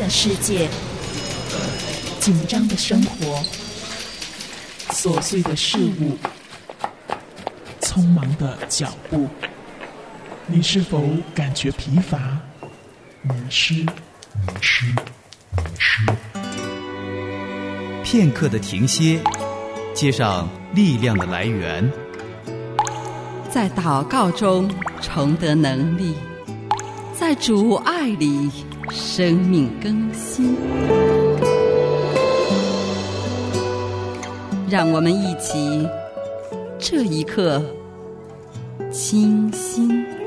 的世界，紧张的生活，琐碎的事物，匆忙的脚步，你是否感觉疲乏、迷失？迷失，迷失。片刻的停歇，接上力量的来源，在祷告中重得能力，在主爱里生命更新。让我们一起这一刻清新。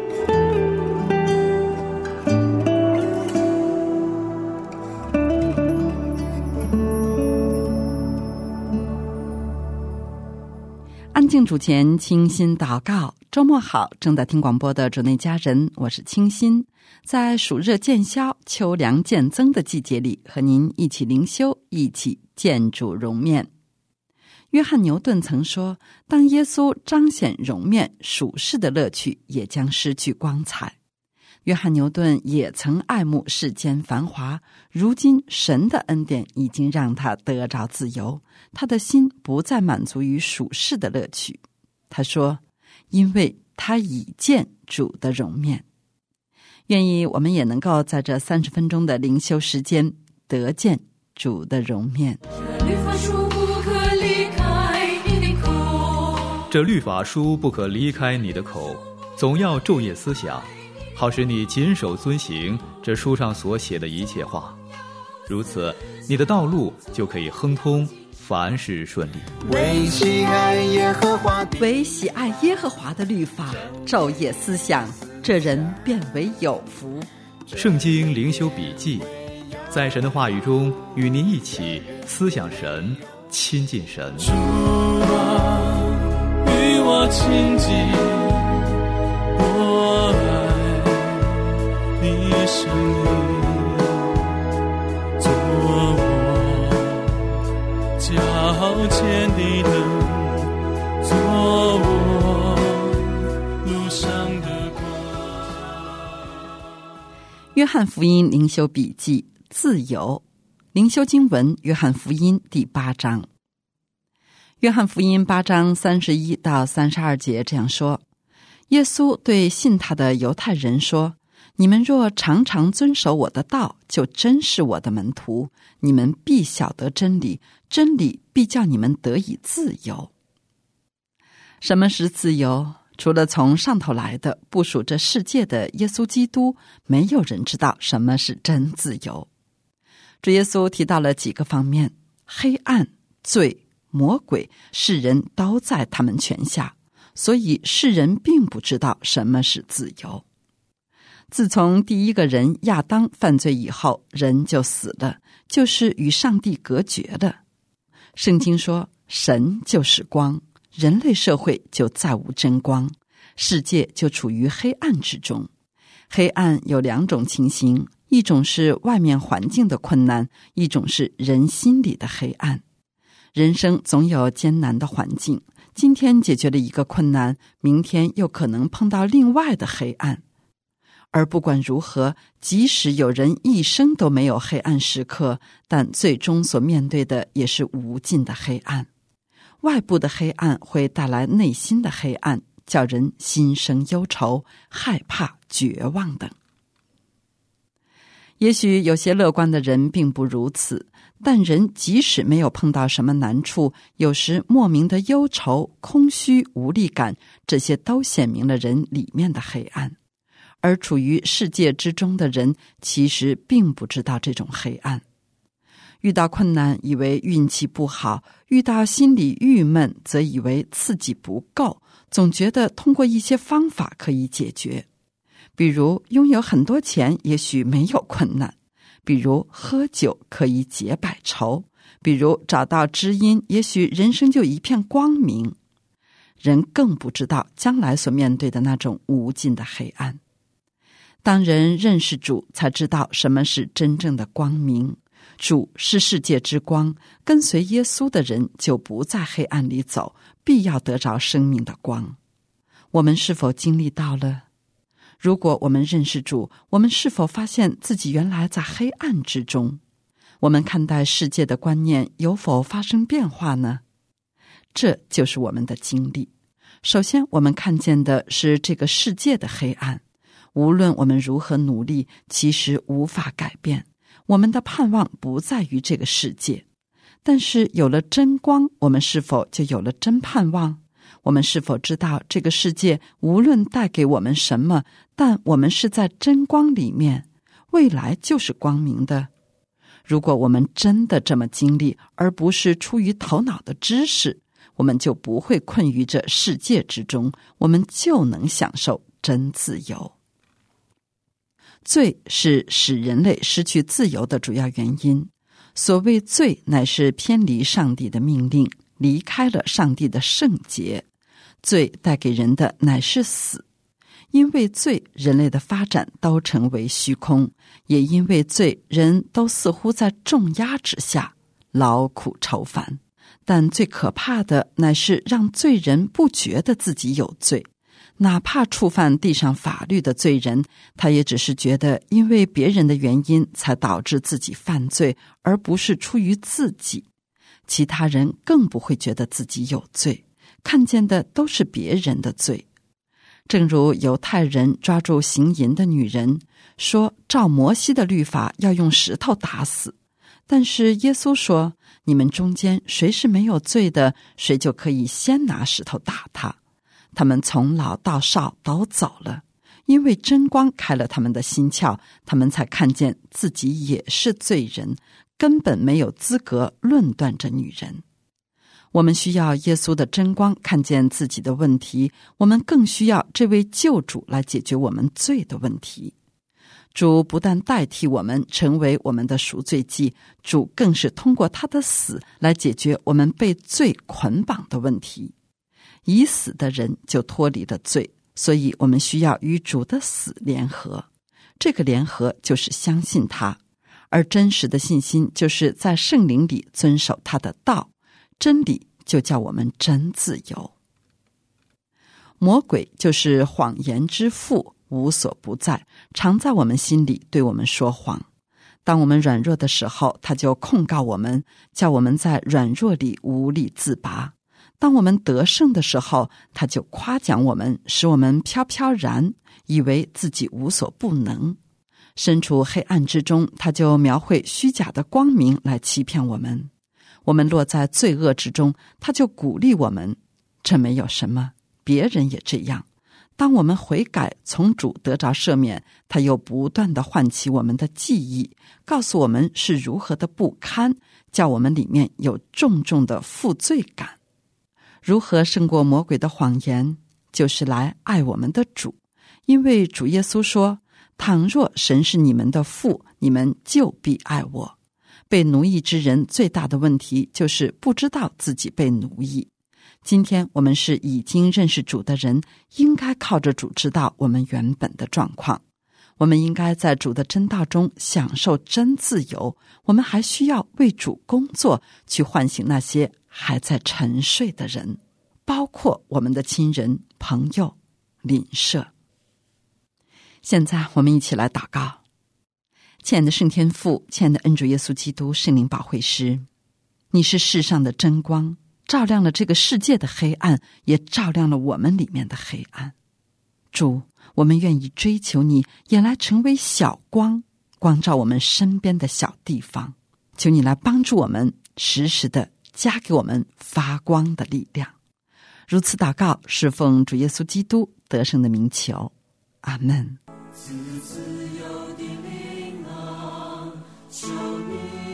主前，清新祷告。周末好，正在听广播的主内家人，我是清新。在暑热渐消、秋凉渐增的季节里，和您一起灵修，一起见主容面。约翰牛顿曾说：“当耶稣彰显容面，属世的乐趣也将失去光彩。”约翰牛顿也曾爱慕世间繁华，如今神的恩典已经让他得着自由，他的心不再满足于属世的乐趣。他说：“因为他已见主的容面。”愿意我们也能够在这三十分钟的灵修时间得见主的容面。律法书不可离开你的口，这律法书不可离开你的口，总要昼夜思想。好使你谨守遵行这书上所写的一切话，如此，你的道路就可以亨通，凡事顺利。为喜爱耶和华，唯喜爱耶和华的律法，昼夜思想，这人变为有福。圣经灵修笔记，在神的话语中与您一起思想神，亲近神。主啊，与我亲近，你声音，做我脚前的，做我路上的光。约翰福音灵修笔记，自由灵修经文，约翰福音第八章。约翰福音八章三十一到三十二节这样说：耶稣对信他的犹太人说：“你们若常常遵守我的道，就真是我的门徒。你们必晓得真理，真理必叫你们得以自由。”什么是自由？除了从上头来的、部署这世界的耶稣基督，没有人知道什么是真自由。主耶稣提到了几个方面：黑暗、罪、魔鬼，世人都在他们权下，所以世人并不知道什么是自由。自从第一个人亚当犯罪以后，人就死了，就是与上帝隔绝了。圣经说：“神就是光。”人类社会就再无真光，世界就处于黑暗之中。黑暗有两种情形：一种是外面环境的困难，一种是人心里的黑暗。人生总有艰难的环境，今天解决了一个困难，明天又可能碰到另外的黑暗。而不管如何，即使有人一生都没有黑暗时刻，但最终所面对的也是无尽的黑暗。外部的黑暗会带来内心的黑暗，叫人心生忧愁、害怕、绝望等。也许有些乐观的人并不如此，但人即使没有碰到什么难处，有时莫名的忧愁、空虚、无力感，这些都显明了人里面的黑暗。而处于世界之中的人，其实并不知道这种黑暗。遇到困难，以为运气不好；遇到心里郁闷，则以为刺激不够，总觉得通过一些方法可以解决。比如拥有很多钱，也许没有困难；比如喝酒可以解百愁；比如找到知音，也许人生就一片光明。人更不知道将来所面对的那种无尽的黑暗。当人认识主，才知道什么是真正的光明。主是世界之光，跟随耶稣的人就不在黑暗里走，必要得着生命的光。我们是否经历到了？如果我们认识主，我们是否发现自己原来在黑暗之中？我们看待世界的观念有否发生变化呢？这就是我们的经历。首先，我们看见的是这个世界的黑暗，无论我们如何努力，其实无法改变。我们的盼望不在于这个世界，但是有了真光，我们是否就有了真盼望？我们是否知道这个世界无论带给我们什么，但我们是在真光里面，未来就是光明的。如果我们真的这么经历，而不是出于头脑的知识，我们就不会困于这世界之中，我们就能享受真自由。罪是使人类失去自由的主要原因。所谓罪，乃是偏离上帝的命令，离开了上帝的圣洁。罪带给人的乃是死，因为罪，人类的发展都成为虚空；也因为罪，人都似乎在重压之下劳苦愁烦。但最可怕的乃是让罪人不觉得自己有罪，哪怕触犯地上法律的罪人，他也只是觉得因为别人的原因才导致自己犯罪，而不是出于自己。其他人更不会觉得自己有罪。看见的都是别人的罪，正如犹太人抓住行淫的女人，说照摩西的律法要用石头打死，但是耶稣说：“你们中间谁是没有罪的，谁就可以先拿石头打他。”他们从老到少都走了，因为真光开了他们的心窍，他们才看见自己也是罪人，根本没有资格论断这女人。我们需要耶稣的真光看见自己的问题，我们更需要这位救主来解决我们罪的问题。主不但代替我们成为我们的赎罪祭，主更是通过他的死来解决我们被罪捆绑的问题。已死的人就脱离了罪，所以我们需要与主的死联合。这个联合就是相信他，而真实的信心就是在圣灵里遵守他的道。真理就叫我们真自由。魔鬼就是谎言之父，无所不在，常在我们心里对我们说谎。当我们软弱的时候，他就控告我们，叫我们在软弱里无力自拔；当我们得胜的时候，他就夸奖我们，使我们飘飘然，以为自己无所不能。身处黑暗之中，他就描绘虚假的光明来欺骗我们。我们落在罪恶之中，他就鼓励我们，这没有什么，别人也这样。当我们悔改，从主得着赦免，他又不断的唤起我们的记忆，告诉我们是如何的不堪，叫我们里面有重重的负罪感。如何胜过魔鬼的谎言？就是来爱我们的主，因为主耶稣说：“倘若神是你们的父，你们就必爱我。”被奴役之人最大的问题就是不知道自己被奴役。今天我们是已经认识主的人，应该靠着主知道我们原本的状况。我们应该在主的真道中享受真自由。我们还需要为主工作，去唤醒那些还在沉睡的人，包括我们的亲人、朋友、邻舍。现在，我们一起来祷告。亲爱的圣天父，亲爱的恩主耶稣基督，圣灵保惠师，你是世上的真光，照亮了这个世界的黑暗，也照亮了我们里面的黑暗。主，我们愿意追求你，也来成为小光，光照我们身边的小地方。求你来帮助我们，时时的加给我们发光的力量。如此祷告，侍奉主耶稣基督得胜的名求。阿门。求你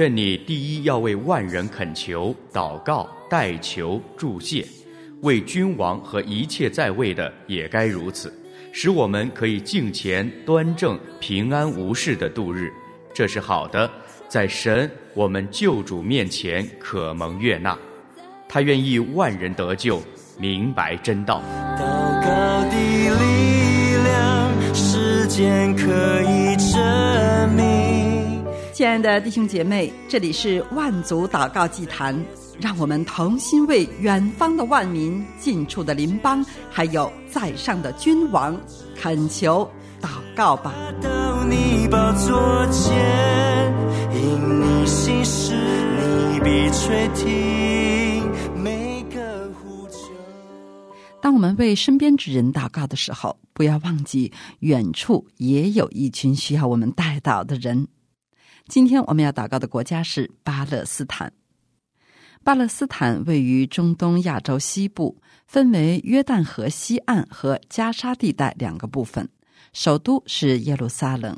劝你，第一要为万人恳求、祷告、代求、祝谢；为君王和一切在位的也该如此，使我们可以敬虔、端正、平安无事的度日。这是好的，在神我们救主面前可蒙悦纳。他愿意万人得救，明白真道。祷告的力量，时间可以。亲爱的弟兄姐妹，这里是万族祷告祭坛，让我们同心为远方的万民、近处的邻邦，还有在上的君王恳求祷告吧。到你宝座前，因你心事，你必垂听每个呼求。当我们为身边之人祷告的时候，不要忘记远处也有一群需要我们带祷的人。今天我们要祷告的国家是巴勒斯坦。巴勒斯坦位于中东亚洲西部，分为约旦河西岸和加沙地带两个部分，首都是耶路撒冷。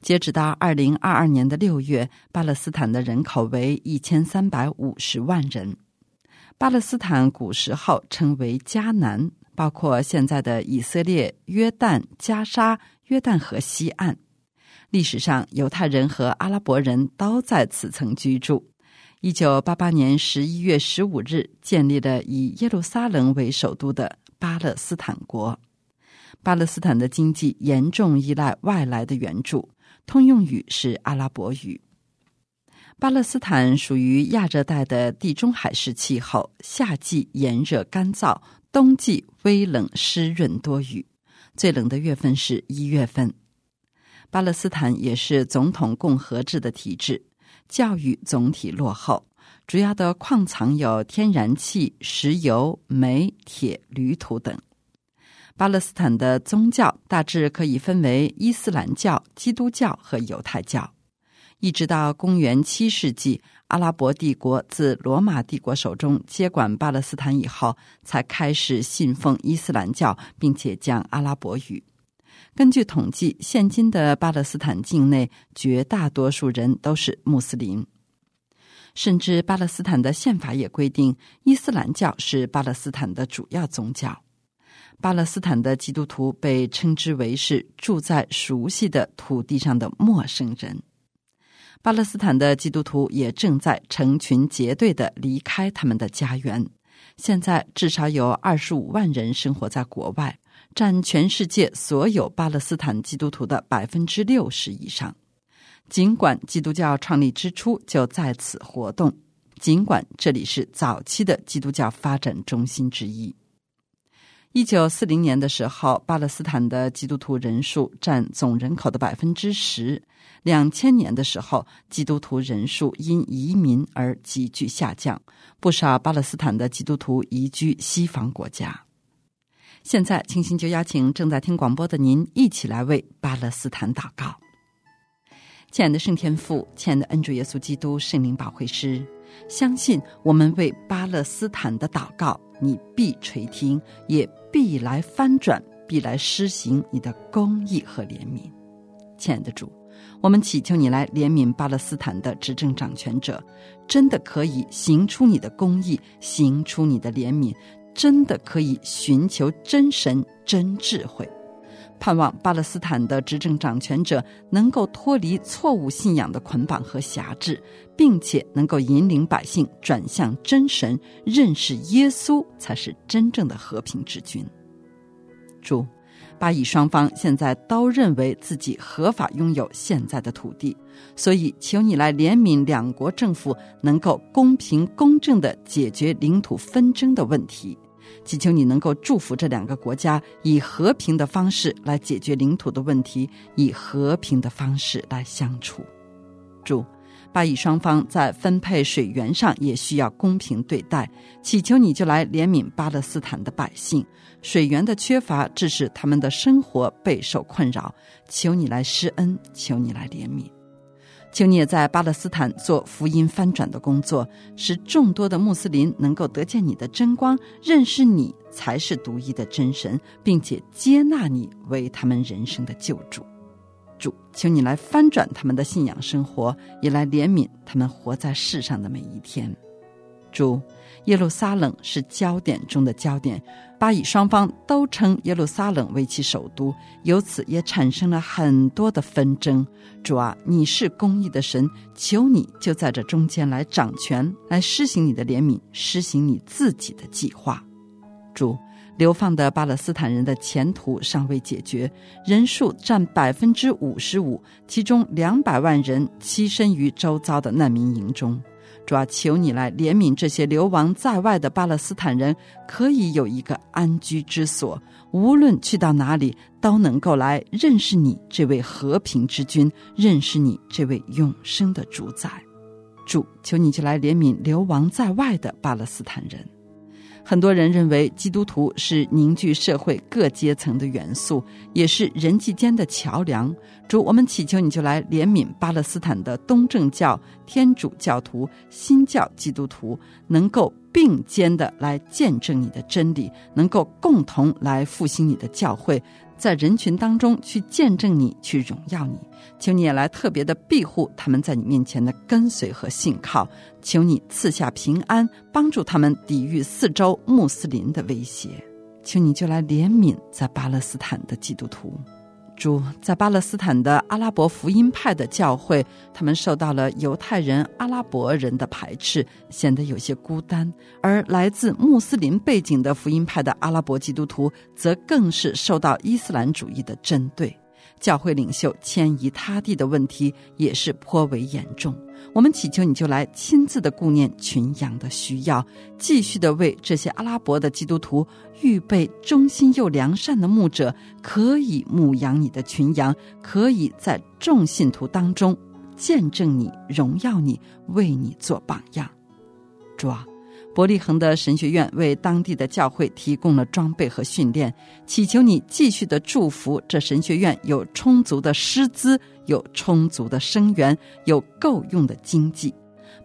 截止到二零二二年的六月，巴勒斯坦的人口为一千三百五十万人。巴勒斯坦古时候称为迦南，包括现在的以色列、约旦、加沙、约旦河西岸。历史上，犹太人和阿拉伯人都在此曾居住。一九八八年十一月十五日，建立了以耶路撒冷为首都的巴勒斯坦国。巴勒斯坦的经济严重依赖外来的援助。通用语是阿拉伯语。巴勒斯坦属于亚热带的地中海式气候，夏季炎热干燥，冬季微冷湿润多雨。最冷的月份是一月份。巴勒斯坦也是总统共和制的体制，教育总体落后。主要的矿藏有天然气、石油、煤、铁、铝土等。巴勒斯坦的宗教大致可以分为伊斯兰教、基督教和犹太教。一直到公元七世纪，阿拉伯帝国自罗马帝国手中接管巴勒斯坦以后，才开始信奉伊斯兰教，并且讲阿拉伯语。根据统计，现今的巴勒斯坦境内绝大多数人都是穆斯林，甚至巴勒斯坦的宪法也规定，伊斯兰教是巴勒斯坦的主要宗教。巴勒斯坦的基督徒被称之为是住在熟悉的土地上的陌生人。巴勒斯坦的基督徒也正在成群结队的离开他们的家园。现在至少有二十五万人生活在国外，占全世界所有巴勒斯坦基督徒的百分之六十以上。尽管基督教创立之初就在此活动，尽管这里是早期的基督教发展中心之一。一九四零年的时候，巴勒斯坦的基督徒人数占总人口的百分之十。两千年的时候，基督徒人数因移民而急剧下降，不少巴勒斯坦的基督徒移居西方国家。现在，清新就邀请正在听广播的您一起来为巴勒斯坦祷告。亲爱的圣天父，亲爱的恩主耶稣基督圣灵保惠师，相信我们为巴勒斯坦的祷告，你必垂听，也。必来翻转，必来施行你的公义和怜悯，亲爱的主，我们祈求你来怜悯巴勒斯坦的执政掌权者，真的可以行出你的公义，行出你的怜悯，真的可以寻求真神真智慧，盼望巴勒斯坦的执政掌权者能够脱离错误信仰的捆绑和辖制，并且能够引领百姓转向真神，认识耶稣才是真正的和平之君。主，巴以双方现在都认为自己合法拥有现在的土地，所以求你来怜悯两国政府，能够公平公正的解决领土纷争的问题。祈求你能够祝福这两个国家，以和平的方式来解决领土的问题，以和平的方式来相处。主。巴以双方在分配水源上也需要公平对待，祈求你就来怜悯巴勒斯坦的百姓，水源的缺乏致使他们的生活备受困扰，求你来施恩，求你来怜悯，求你也在巴勒斯坦做福音翻转的工作，使众多的穆斯林能够得见你的真光，认识你才是独一的真神，并且接纳你为他们人生的救主。主，求你来翻转他们的信仰生活，也来怜悯他们活在世上的每一天。主，耶路撒冷是焦点中的焦点，巴以双方都称耶路撒冷为其首都，由此也产生了很多的纷争。主啊，你是公义的神，求你就在这中间来掌权，来施行你的怜悯，施行你自己的计划。主。流放的巴勒斯坦人的前途尚未解决，人数占百分之五十五，其中两百万人栖身于周遭的难民营中。主要求你来怜悯这些流亡在外的巴勒斯坦人，可以有一个安居之所，无论去到哪里，都能够来认识你这位和平之君，认识你这位永生的主宰。主，求你就来怜悯流亡在外的巴勒斯坦人。很多人认为基督徒是凝聚社会各阶层的元素，也是人际间的桥梁。主，我们祈求你就来怜悯巴勒斯坦的东正教、天主教徒、新教基督徒，能够并肩的来见证你的真理，能够共同来复兴你的教会。在人群当中去见证你，去荣耀你。求你也来特别的庇护他们在你面前的跟随和信靠。求你赐下平安，帮助他们抵御四周穆斯林的威胁。求你就来怜悯在巴勒斯坦的基督徒。主在巴勒斯坦的阿拉伯福音派的教会，他们受到了犹太人、阿拉伯人的排斥，显得有些孤单；而来自穆斯林背景的福音派的阿拉伯基督徒，则更是受到伊斯兰主义的针对。教会领袖迁移他地的问题也是颇为严重。我们祈求你就来亲自的顾念群羊的需要，继续的为这些阿拉伯的基督徒预备忠心又良善的牧者，可以牧养你的群羊，可以在众信徒当中见证你、荣耀你、为你做榜样。主。伯利恒的神学院为当地的教会提供了装备和训练，祈求你继续的祝福这神学院有充足的师资，有充足的生源，有够用的经济。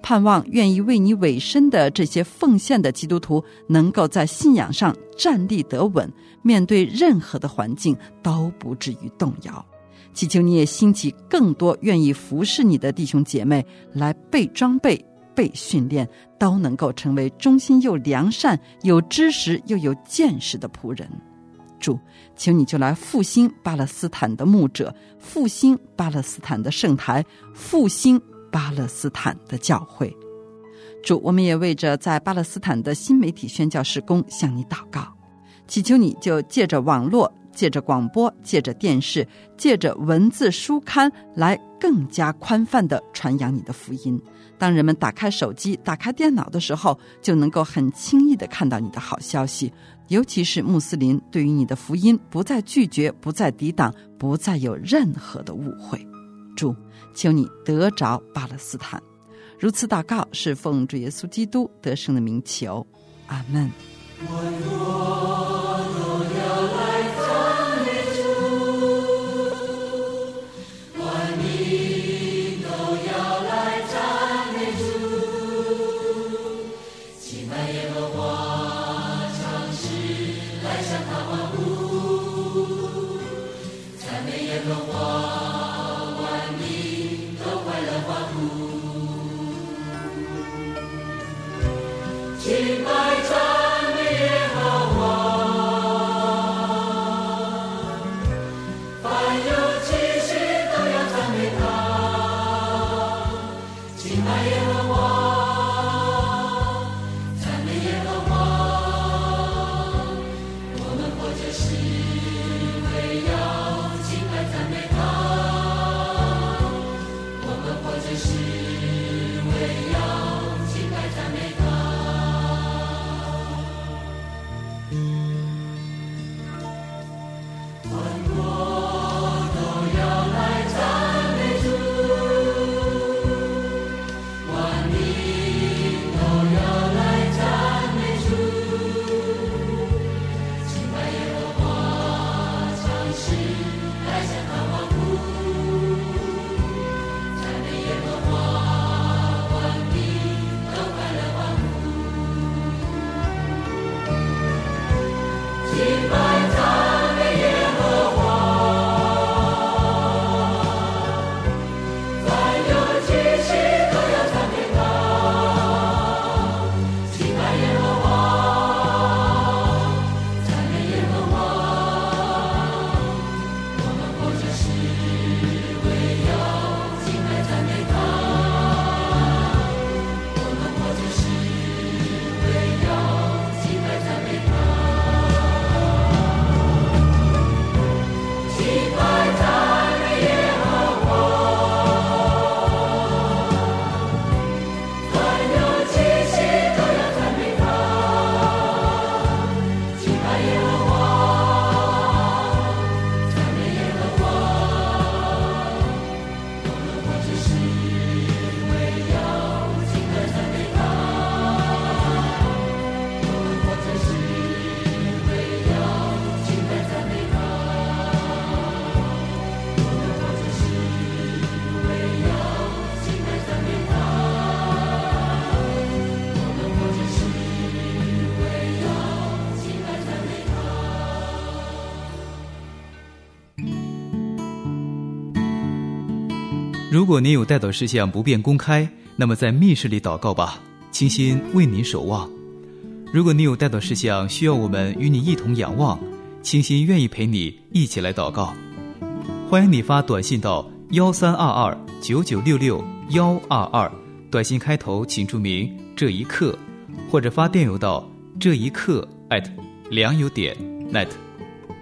盼望愿意为你委身的这些奉献的基督徒，能够在信仰上站立得稳，面对任何的环境都不至于动摇。祈求你也兴起更多愿意服侍你的弟兄姐妹来被装备。被训练都能够成为忠心又良善、有知识又有见识的仆人。主，请你就来复兴巴勒斯坦的牧者，复兴巴勒斯坦的圣台，复兴巴勒斯坦的教会。主，我们也为着在巴勒斯坦的新媒体宣教事工向你祷告，祈求你就借着网络。借着广播，借着电视，借着文字书刊，来更加宽泛的传扬你的福音。当人们打开手机、打开电脑的时候，就能够很轻易的看到你的好消息。尤其是穆斯林，对于你的福音不再拒绝，不再抵挡，不再有任何的误会。主，求你得着巴勒斯坦。如此祷告，是奉主耶稣基督得胜的名求。阿门。الله 如果您有带祷事项不便公开，那么在密室里祷告吧，清心为您守望。如果你有带祷事项需要我们与你一同仰望，清心愿意陪你一起来祷告。欢迎你发短信到幺三二二九九六六幺二二，短信开头请注明这一刻，或者发电邮到这一刻 at 良友点 net。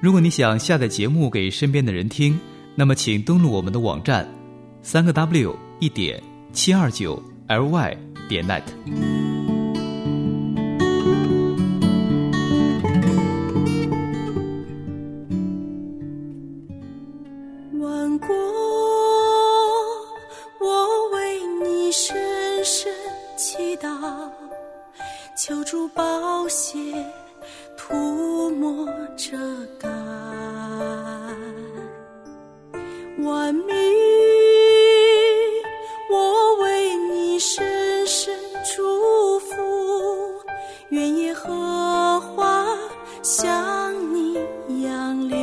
如果你想下载节目给身边的人听，那么请登录我们的网站，三个 W 一点七二九 ly 点 net。向你仰脸。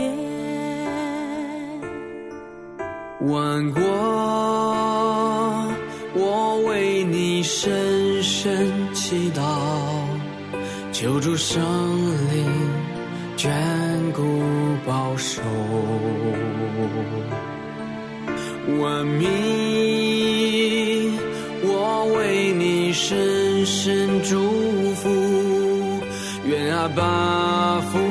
万国，我为你深深祈祷，求主圣灵眷顾保守。万民，我为你深深祝福，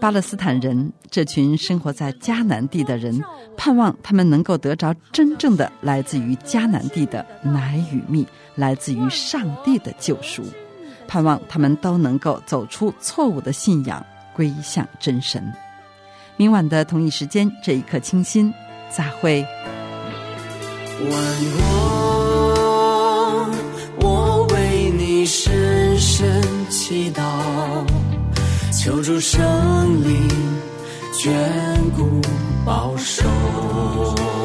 巴勒斯坦人这群生活在迦南地的人，盼望他们能够得着真正的来自于迦南地的奶与蜜，来自于上帝的救赎，盼望他们都能够走出错误的信仰，归向真神。明晚的同一时间，这一刻清新，再会。万国，我为你深深祈祷，求主圣灵眷顾保守。